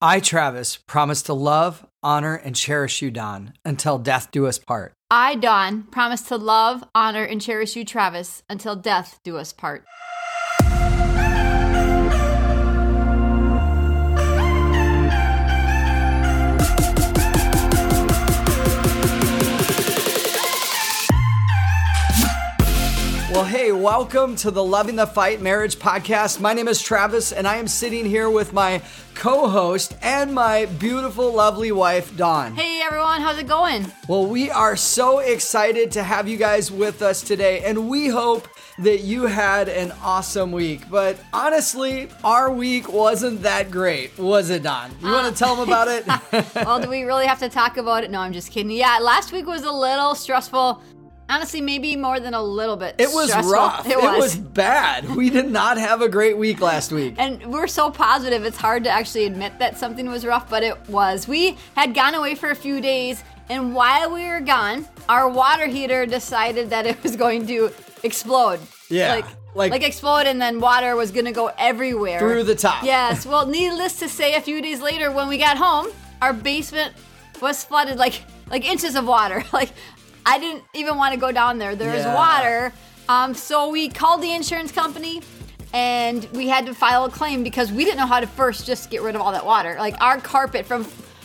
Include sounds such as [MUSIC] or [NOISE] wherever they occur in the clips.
I, Travis, promise to love, honor, and cherish you, Dawn, until death do us part. I, Dawn, promise to love, honor, and cherish you, Travis, until death do us part. Well, hey, welcome to the Loving the Fight Marriage Podcast. My name is Travis, and I am sitting here with my co host and my beautiful, lovely wife, Dawn. Hey everyone, how's it going? Well, we are so excited to have you guys with us today, and we hope that you had an awesome week. But honestly, our week wasn't that great, was it, Dawn? You want to uh, tell them about it? [LAUGHS] well, do we really have to talk about it? No, I'm just kidding. Yeah, last week was a little stressful. Honestly, maybe more than a little bit. It was stressful. rough. [LAUGHS] It was. bad. [LAUGHS] We did not have a great week last week. And we're so positive, it's hard to actually admit that something was rough, but it was. We had gone away for a few days, and while we were gone, our water heater decided that it was going to explode. Yeah, Like, like- like, explode, and then water was going to go everywhere. Through the top. Yes. Well, needless to say, a few days later, when we got home, our basement was flooded like like inches of water. [LAUGHS] Like I didn't even want to go down there. There was Yeah. water. Um, so we called the insurance company. And we had to file a claim because we didn't know how to first just get rid of all that water. Like our carpet from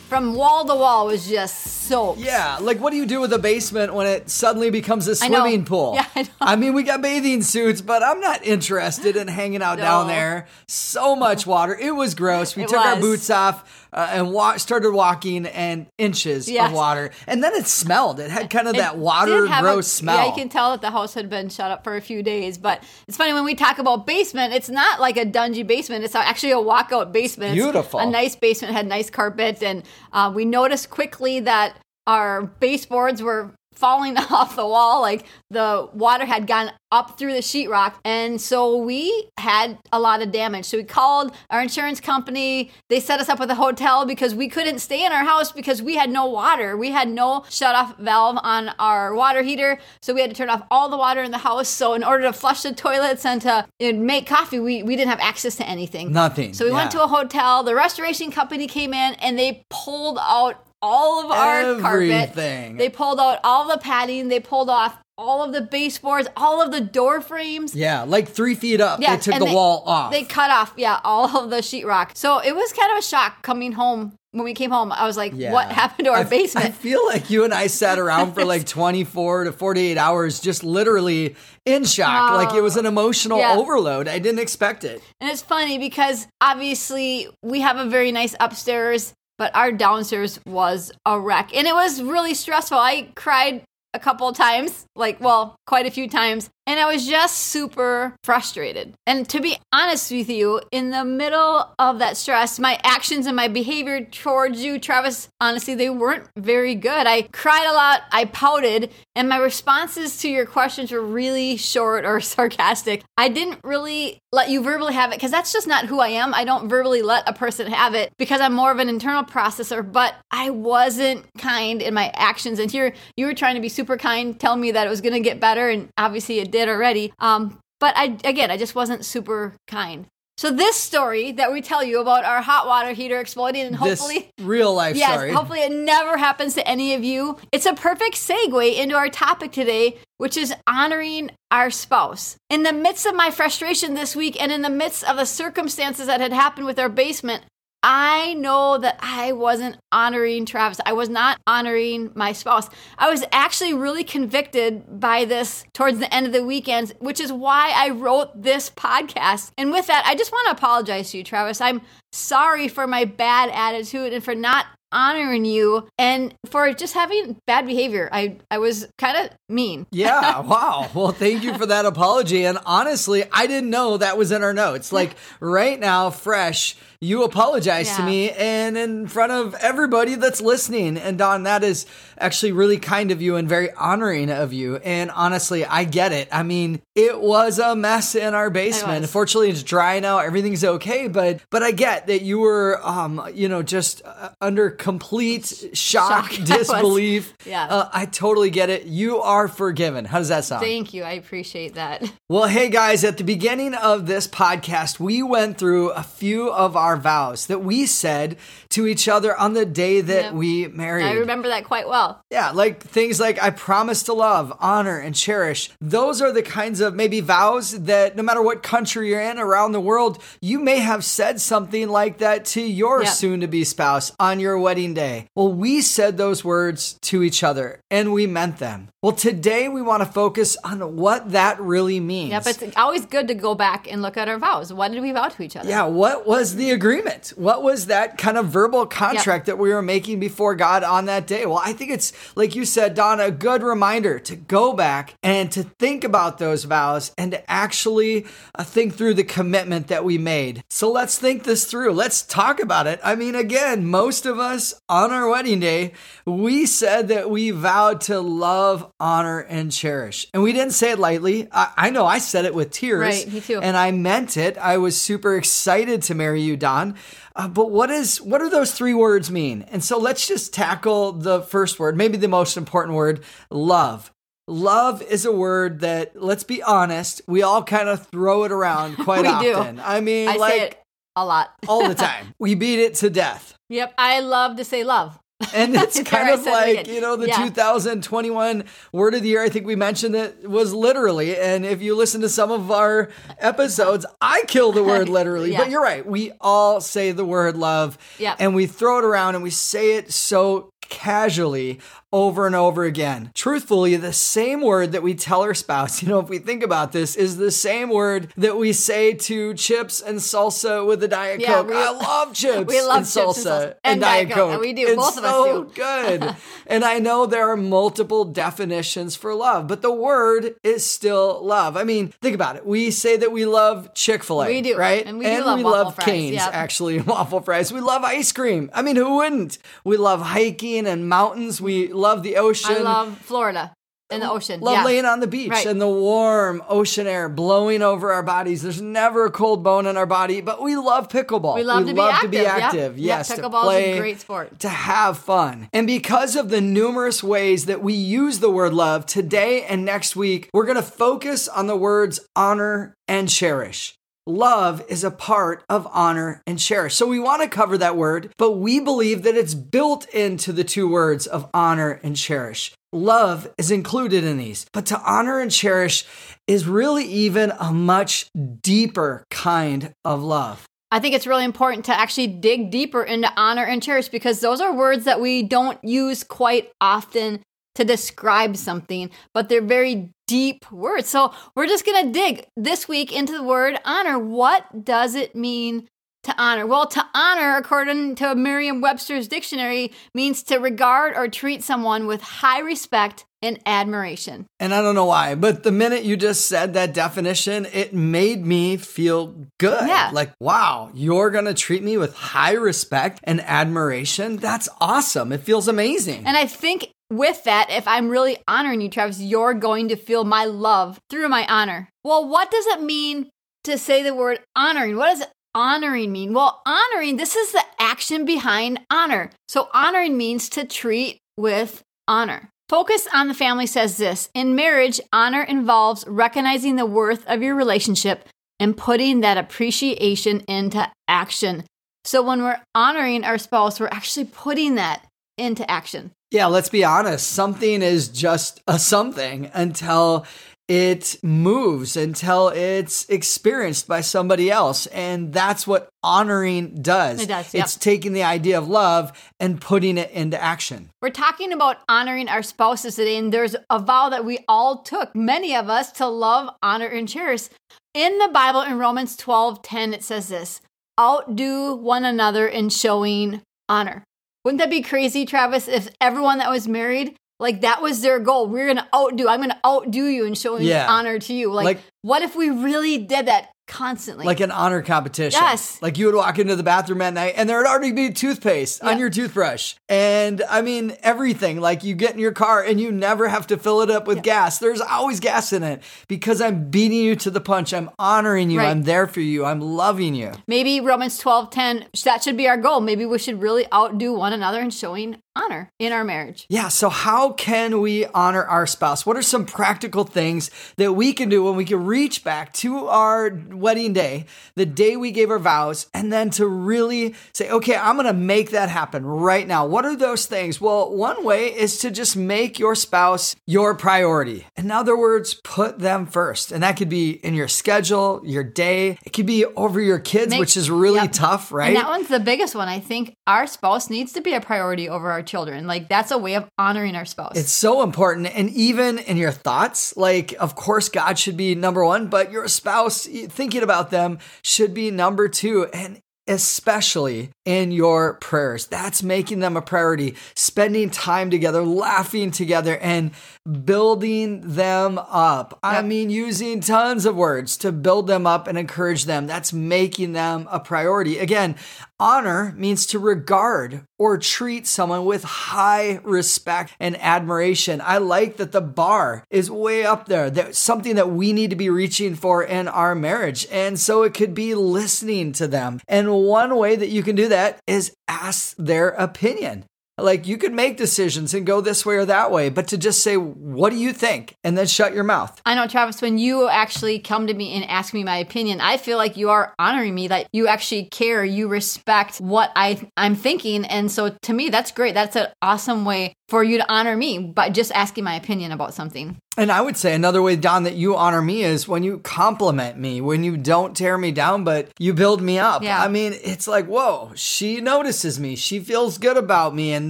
from wall to wall was just soaked. Yeah, like what do you do with a basement when it suddenly becomes a I know. swimming [LAUGHS] pool? Yeah, I know. mean, we got bathing suits, but I'm not interested in hanging out down there. So much water. It was gross. We It took our boots off uh, and wa- started walking, and inches of water. And then it smelled. It had kind of It that water gross a, smell. Yeah, you can tell that the house had been shut up for a few days. But it's funny when we talk about basement, it's not like a dungy basement. It's actually a walkout basement. It's Beautiful. a nice basement, had nice carpet, and uh, we noticed quickly that our baseboards were falling [LAUGHS] off the wall like the water had gone up through the sheetrock. And so we had a lot of damage. So we called our insurance company. They set us up with a hotel because we couldn't stay in our house because we had no water. We had no shut off valve on our water heater. So we had to turn off all the water in the house. So in order to flush the toilets and to make coffee we, we didn't have access to anything. Nothing, so we went to a hotel. The restoration company came in and they pulled out all of our carpet Everything. they pulled out all the padding. They pulled off all of the baseboards, all of the door frames. yeah, like three feet up. Yeah, they took and the they- wall off. They cut off, yeah, all of the sheetrock. So it was kind of a shock coming home. When we came home, I was like, Yeah. "What happened to our I- basement?" I feel like you and I sat around for like [LAUGHS] 24 to 48 hours, just literally in shock. Oh. like it was an emotional Yeah. overload. I didn't expect it. And it's funny because obviously we have a very nice upstairs, but our downstairs was a wreck. And it was really stressful. I cried a couple times, like, well, quite a few times. And I was just super frustrated. And to be honest with you, in the middle of that stress, my actions and my behavior towards you, Travis, honestly, they weren't very good. I cried a lot, I pouted, and my responses to your questions were really short or [LAUGHS] sarcastic. I didn't really let you verbally have it because that's just not who I am. I don't verbally let a person have it because I'm more of an internal processor, but I wasn't kind in my actions. And here you were trying to be super kind, telling me that it was going to get better, and obviously it did already. Um, but I again, I just wasn't super kind. So this story that we tell you about our hot water heater exploding and hopefully this real life Yes, story. hopefully it never happens to any of you. It's a perfect segue into our topic today, which is honoring our spouse. In the midst of my frustration this week and in the midst of the circumstances that had happened with our basement, I know that I wasn't honoring Travis. I was not honoring my spouse. I was actually really convicted by this towards the end of the weekend, which is why I wrote this podcast. And with that, I just want to apologize to you, Travis. I'm sorry for my bad attitude and for not honoring you and for just having bad behavior. I, I was kind of mean. [LAUGHS] Yeah, wow. Well, thank you for that apology. And honestly, I didn't know that was in our notes. Like right now, fresh, you apologize to me and in front of everybody that's listening. And Dawn, that is actually really kind of you and very honoring of you. And honestly, I get it. I mean, it was a mess in our basement. Fortunately, it's dry now. Everything's okay. But but I get that you were, um, you know, just uh, under complete shock, Shock. [LAUGHS] That was- disbelief. Yeah. Uh, I totally get it. You are forgiven. How does that sound? Thank you. I appreciate that. [LAUGHS] Well, hey guys, at the beginning of this podcast, we went through a few of our vows that we said to each other on the day that Yep. we married. I remember that quite well. Yeah, like things like I promise to love, honor, and cherish. Those are the kinds of maybe vows that no matter what country you're in around the world, you may have said something like that to your Yeah. soon to be spouse on your wedding day. Well, we said those words to each other and we meant them. Well, today we want to focus on what that really means. Yeah, but it's always good to go back and look at our vows. What did we vow to each other? Yeah, what was the agreement? What was that kind of verbal contract that we were making before God on that day? Well, I think it's, like you said, Donna, a good reminder to go back and to think about those vows and to actually uh, think through the commitment that we made. So let's think this through. Let's talk about it. I mean, again, most of us on our wedding day, we said that we vowed to love, honor, and cherish. And we didn't say it lightly. I, I know I said it with tears. Right, me too. And I meant it. I was super excited to marry you, Dawn. Uh, but what is what do those three words mean? And so let's just tackle the first word, maybe the most important word, love. Love is a word that, let's be honest, we all kind of throw it around [LAUGHS] quite We do. often. I mean, I like say it a lot. all the [LAUGHS] time. We beat it to death. Yep, I love to say love. [LAUGHS] And it's kind of like, you know, the Yeah. 2021 word of the year. I think we mentioned it was literally. And if you listen to some of our episodes, I kill the word [LAUGHS] literally. Yeah. But you're right. We all say the word love Yep. and we throw it around and we say it so casually over and over again. Truthfully, the same word that we tell our spouse, [LAUGHS] you know, if we think about this, is the same word that we say to chips and salsa with a Diet Yeah, Coke. we- I love [LAUGHS] chips we love and chips and salsa salsa. and, And Diet Diet Coke. Coke. We do. It's Both of us so do. good. [LAUGHS] and I know there are multiple definitions for love, but the word is still love. I mean, think about it. We say that we love Chick fil A. We do. Right? And we do love waffle fries. Cane's, Yep. actually, waffle fries. We love ice cream. I mean, who wouldn't? We love hiking and mountains. We love the ocean. I love Florida and the ocean. Love yeah. laying on the beach Right. and the warm ocean air blowing over our bodies. There's never a cold bone in our body, but we love pickleball. We love to be active. Yep. active. Yep, Yes, to pickleball is a great sport. to have fun. And because of the numerous ways that we use the word love today and next week, we're going to focus on the words honor and cherish. Love is a part of honor and cherish. So we want to cover that word, but we believe that it's built into the two words of honor and cherish. Love is included in these, but to honor and cherish is really even a much deeper kind of love. I think it's really important to actually dig deeper into honor and cherish because those are words that we don't use quite often to describe something, but they're very deep words. So we're just going to dig this week into the word honor. What does it mean to honor? Well, to honor, according to Merriam Webster's dictionary, means to regard or treat someone with high respect and admiration. And I don't know why, but the minute you just said that definition, it made me feel good. Yeah. Like, wow, you're going to treat me with high respect and admiration. That's awesome. It feels amazing. And I think with that, if I'm really honoring you, Travis, you're going to feel my love through my honor. Well, what does it mean to say the word honoring? What does honoring mean? Well, honoring, this is the action behind honor. So, honoring means to treat with honor. Focus on the Family says this In marriage, honor involves recognizing the worth of your relationship and putting that appreciation into action. So, when we're honoring our spouse, we're actually putting that into action. yeah, let's be honest. Something is just a something until it moves, until it's experienced by somebody else. And that's what honoring does. It does, yep. It's taking the idea of love and putting it into action. We're talking about honoring our spouses today, and there's a vow that we all took, many of us, to love, honor, and cherish. In the Bible, in Romans 12 10, it says this outdo one another in showing honor. Wouldn't that be crazy, Travis, if everyone that was married, like that was their goal? We're going to outdo, I'm going to outdo you and show Yeah. honor to you. Like, Like- what if we really did that? Constantly. Like an honor competition. Yes. Like you would walk into the bathroom at night and there would already be toothpaste on your toothbrush. And I mean, everything. Like you get in your car and you never have to fill it up with gas. There's always gas in it because I'm beating you to the punch. I'm honoring you. Right. I'm there for you. I'm loving you. Maybe Romans 12 10, that should be our goal. Maybe we should really outdo one another in showing honor in our marriage. Yeah, so how can we honor our spouse? What are some practical things that we can do when we can reach back to our wedding day, the day we gave our vows, and then to really say, okay, I'm gonna make that happen right now? What are those things? Well, one way is to just make your spouse your priority. In other words, put them first. And that could be in your schedule, your day, it could be over your kids, which is really Yep. tough, right? And that one's the biggest one. I think our spouse needs to be a priority over our children. Like that's a way of honoring our spouse. It's so important. And even in your thoughts, like, of course, God should be number one, but your spouse, thinking about them, should be number two. And especially in your prayers. That's making them a priority, spending time together, laughing together, and building them up. I mean, using tons of words to build them up and encourage them. That's making them a priority. Again, honor means to regard or treat someone with high respect and admiration. I like that the bar is way up there. That's something that we need to be reaching for in our marriage. And so it could be listening to them. And one way that you can do that is ask their opinion. Like you could make decisions and go this way or that way, but to just say, what do you think? And then shut your mouth. I know, Travis, when you actually come to me and ask me my opinion, I feel like you are honoring me, that you actually care, you respect what I, I'm thinking. And so to me, that's great. That's an awesome way for you to honor me by just asking my opinion about something. And I would say another way, Dawn, that you honor me is when you compliment me, when you don't tear me down, but you build me up. Yeah. I mean, it's like, whoa, she notices me. She feels good about me. And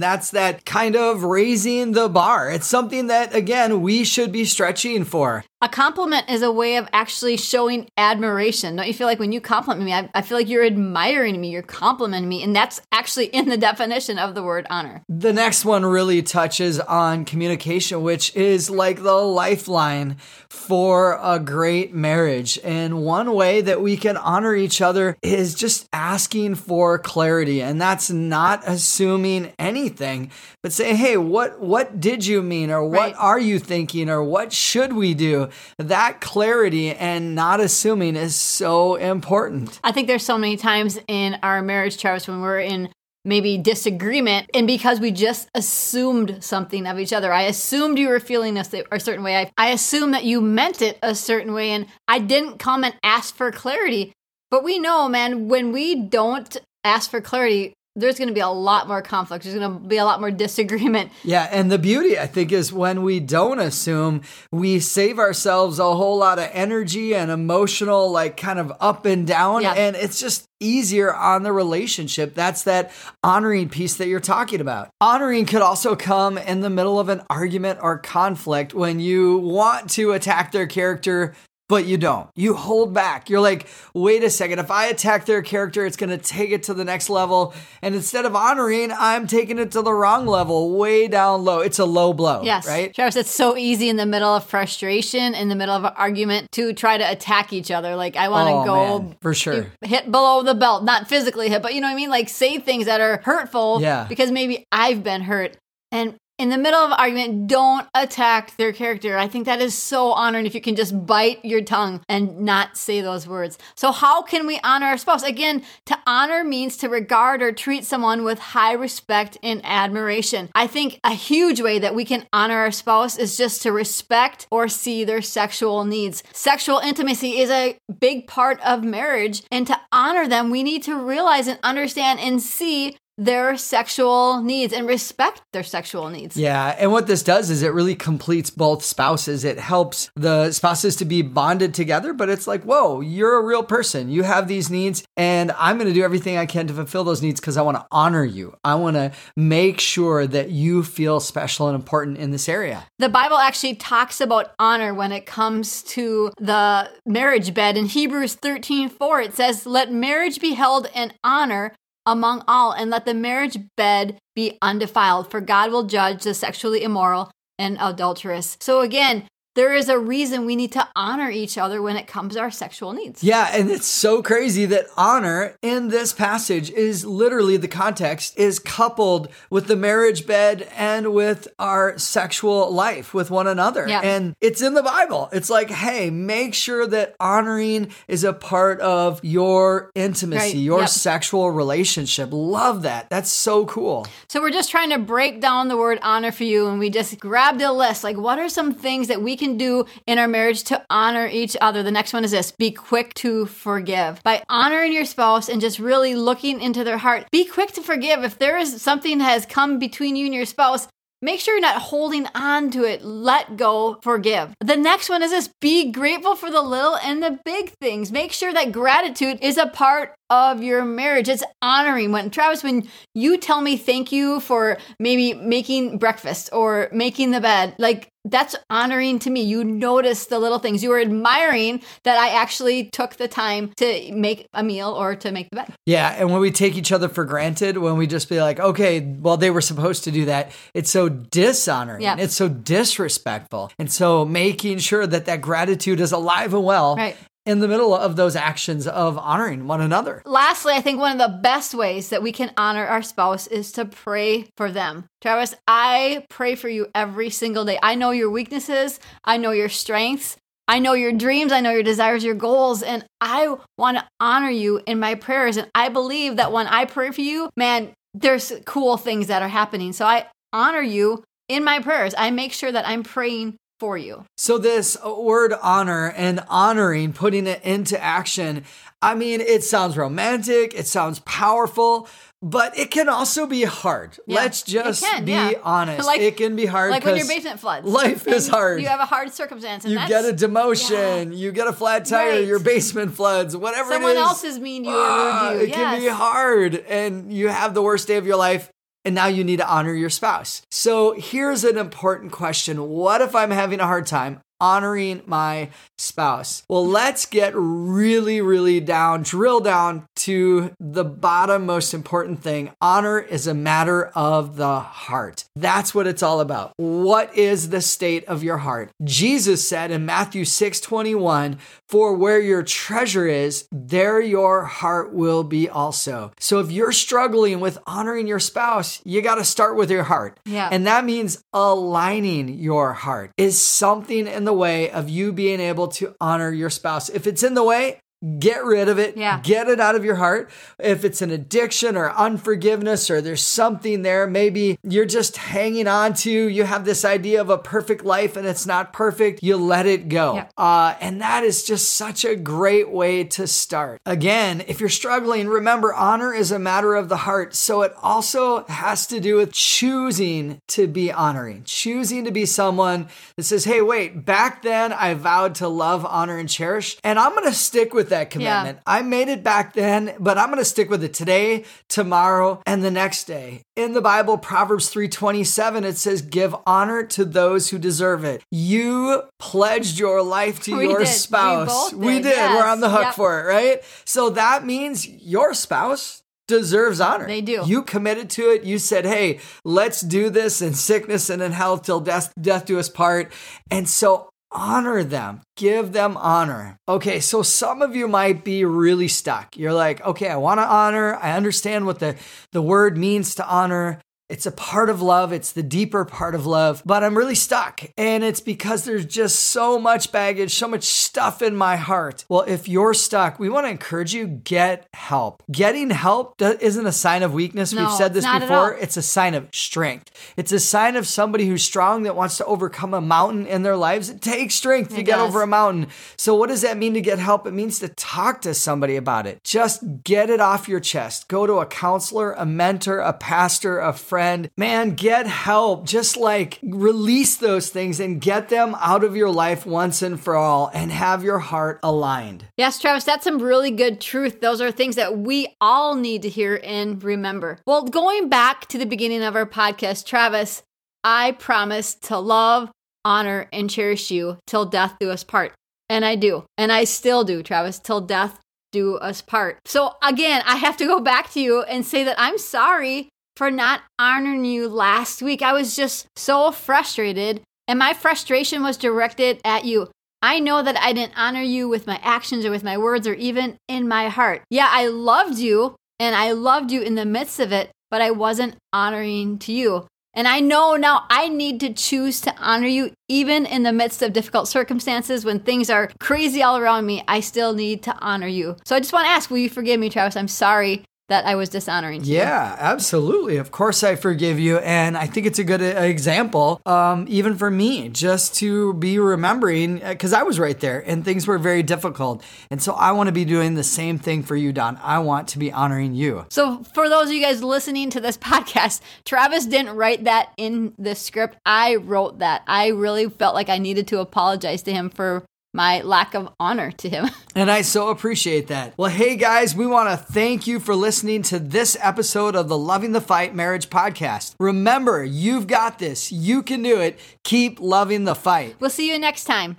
that's that kind of raising the bar. It's something that, again, we should be stretching for. A compliment is a way of actually showing admiration. Don't you feel like when you compliment me, I, I feel like you're admiring me, you're complimenting me. And that's actually in the [LAUGHS] definition of the word honor. The next one really touches on communication, which is like the lifeline for a great marriage. And one way that we can honor each other is just asking for clarity. And that's not assuming anything, but say, hey, what, what did you mean? Or what Right. are you thinking? Or what should we do? That clarity and not assuming is so important. I think there's so many times in our marriage, Travis, when we're in maybe disagreement, and because we just assumed something of each other. I assumed you were feeling a, a certain way. I, I assumed that you meant it a certain way, and I didn't come and ask for clarity. But we know, man, when we don't ask for clarity, there's going to be a lot more conflict. There's going to be a lot more disagreement. Yeah, and the beauty I think is when we don't assume, we save ourselves a whole lot of energy and emotional like kind of up and down Yeah. and it's just easier on the relationship. That's that honoring piece that you're talking about. Honoring could also come in the middle of an argument or conflict when you want to attack their character but you don't. You hold back. You're like, wait a second. If I attack their character, it's going to take it to the next level. And instead of honoring, I'm taking it to the wrong level, way down low. It's a low blow. Yes. Right? Travis, it's so easy in the middle of frustration, in the middle of an argument, to try to attack each other. Like, I want to Oh, go man, for sure. hit below the belt, not physically hit, but you know what I mean? Like, say things that are hurtful Yeah. because maybe I've been hurt. And in the middle of argument, don't attack their character. I think that is so honoring if you can just bite your tongue and not say those words. So, how can we honor our spouse? Again, to honor means to regard or treat someone with high respect and admiration. I think a huge way that we can honor our spouse is just to respect or see their sexual needs. Sexual intimacy is a big part of marriage, and to honor them, we need to realize and understand and see their sexual needs and respect their sexual needs. Yeah, and what this does is it really completes both spouses. It helps the spouses to be bonded together, but it's like, whoa, you're a real person. You have these needs, and I'm going to do everything I can to fulfill those needs because I want to honor you. I want to make sure that you feel special and important in this area. The Bible actually talks about honor when it comes to the marriage bed. In Hebrews 13 4, it says, Let marriage be held in honor among all, and let the marriage bed be undefiled, for God will judge the sexually immoral and adulterous. So again, there is a reason we need to honor each other when it comes to our sexual needs. Yeah, and it's so crazy that honor in this passage is literally the context is coupled with the marriage bed and with our sexual life with one another. Yeah. And it's in the Bible. It's like, hey, make sure that honoring is a part of your intimacy, Right, your yep. sexual relationship. Love that. That's so cool. So we're just trying to break down the word honor for you and we just grabbed a list. Like what are some things that we can do in our marriage to honor each other? The next one is this. Be quick to forgive. By honoring your spouse and just really looking into their heart, be quick to forgive. If there is something that has come between you and your spouse, Make sure you're not holding on to it. Let go, forgive. The next one is this be grateful for the little and the big things. Make sure that gratitude is a part of your marriage. It's honoring. When Travis, when you tell me thank you for maybe making breakfast or making the bed, like that's honoring to me. You notice the little things. You are admiring that I actually took the time to make a meal or to make the bed. Yeah, and when we take each other for granted, when we just be like, okay, well, they were supposed to do that, it's so dishonoring. Yeah. It's so disrespectful. And so making sure that that gratitude is alive and well Right. In the middle of those actions of honoring one another. Lastly, I think one of the best ways that we can honor our spouse is to pray for them. Travis, I pray for you every single day. I know your weaknesses, I know your strengths. I know your dreams, I know your desires, your goals, and I want to honor you in my prayers. And I believe that when I pray for you, man, there's cool things that are happening. So I honor you in my prayers. I make sure that I'm praying for you. So, this word honor and honoring, putting it into action, I mean, it sounds romantic, it sounds powerful. But it can also be hard. Yeah, Let's just can, be yeah. honest. [LAUGHS] Like- it can be hard. Like when your basement floods. Life is hard. You have a hard circumstance. And you get a demotion, you get a flat tire, Right. your basement floods, whatever Someone it is. else is mean to you or ah, rude to you. It can be hard, and you have the worst day of your life, and now you need to honor your spouse. So here's an important question What if I'm having a hard time? Honoring my spouse. Well, let's get really, really down, drill down to the bottom most important thing. Honor is a matter of the heart. That's what it's all about. What is the state of your heart? Jesus said in Matthew 6 21, For where your treasure is, there your heart will be also. So if you're struggling with honoring your spouse, you got to start with your heart. Yeah. And that means aligning your heart. Is something in the way of you being able to honor your spouse? If it's in the way, Get rid of it. Yeah. Get it out of your heart. If it's an addiction or unforgiveness or there's something there, maybe you're just hanging on to, you have this idea of a perfect life and it's not perfect, you let it go. Yeah. Uh, and that is just such a great way to start. Again, if you're struggling, remember honor is a matter of the heart. So it also has to do with choosing to be honoring, choosing to be someone that says, hey, wait, back then I vowed to love, honor, and cherish, and I'm going to stick with that commitment. I made it back then, but I'm going to stick with it today, tomorrow, and the next day. In the Bible, Proverbs 3:27, it says, "Give honor to those who deserve it." You pledged your life to [LAUGHS] We your did. We spouse. both did. did. We're on the hook Yep. for it, right? So that means your spouse deserves honor. They do. You committed to it. You said, "Hey, let's do this in sickness and in health till death death do us part." And so honor them. Give them honor. Okay, so some of you might be really stuck. You're like, "Okay, I want to honor. I understand what the the word means to honor." It's a part of love. It's the deeper part of love, but I'm really stuck. And it's because there's just so much baggage, so much stuff in my heart. Well, if you're stuck, we want to encourage you get help. Getting help isn't a sign of weakness. No, We've said this before. It's a sign of strength. It's a sign of somebody who's strong that wants to overcome a mountain in their lives. It takes strength to It get over a mountain. So, what does that mean to get help? It means to talk to somebody about it. Just get it off your chest. Go to a counselor, a mentor, a pastor, a friend. Man, get help. Just like release those things and get them out of your life once and for all and have your heart aligned. Yes, Travis, that's some really good truth. Those are things that we all need to hear and remember. Well, going back to the beginning of our podcast, Travis, I promise to love, honor, and cherish you till death do us part. And I do. And I still do, Travis, till death do us part. So again, I have to go back to you and say that I'm sorry for not honoring you last week. I was just so frustrated and my frustration was directed at you. I know that I didn't honor you with my actions or with my words or even in my heart. Yeah, I loved you and I loved you in the midst of it, but I wasn't honoring to you. And I know now I need to choose to honor you even in the midst of difficult circumstances when things are crazy all around me. I still need to honor you. So I just want to ask, will you forgive me, Travis? I'm sorry that I was dishonoring you. Yeah, absolutely. Of course, I forgive you. And I think it's a good uh, example, um, even for me, just to be remembering, because uh, I was right there and things were very difficult. And so I want to be doing the same thing for you, Dawn. I want to be honoring you. So, for those of you guys listening to this [LAUGHS] podcast, Travis didn't write that in the script. I wrote that. I really felt like I needed to apologize to him for my lack of honor to him. [LAUGHS] And I so appreciate that. Well, hey guys, we want to thank you for listening to this episode of the Loving the Fight Marriage Podcast. Remember, you've got this. You can do it. Keep loving the fight. We'll see you next time.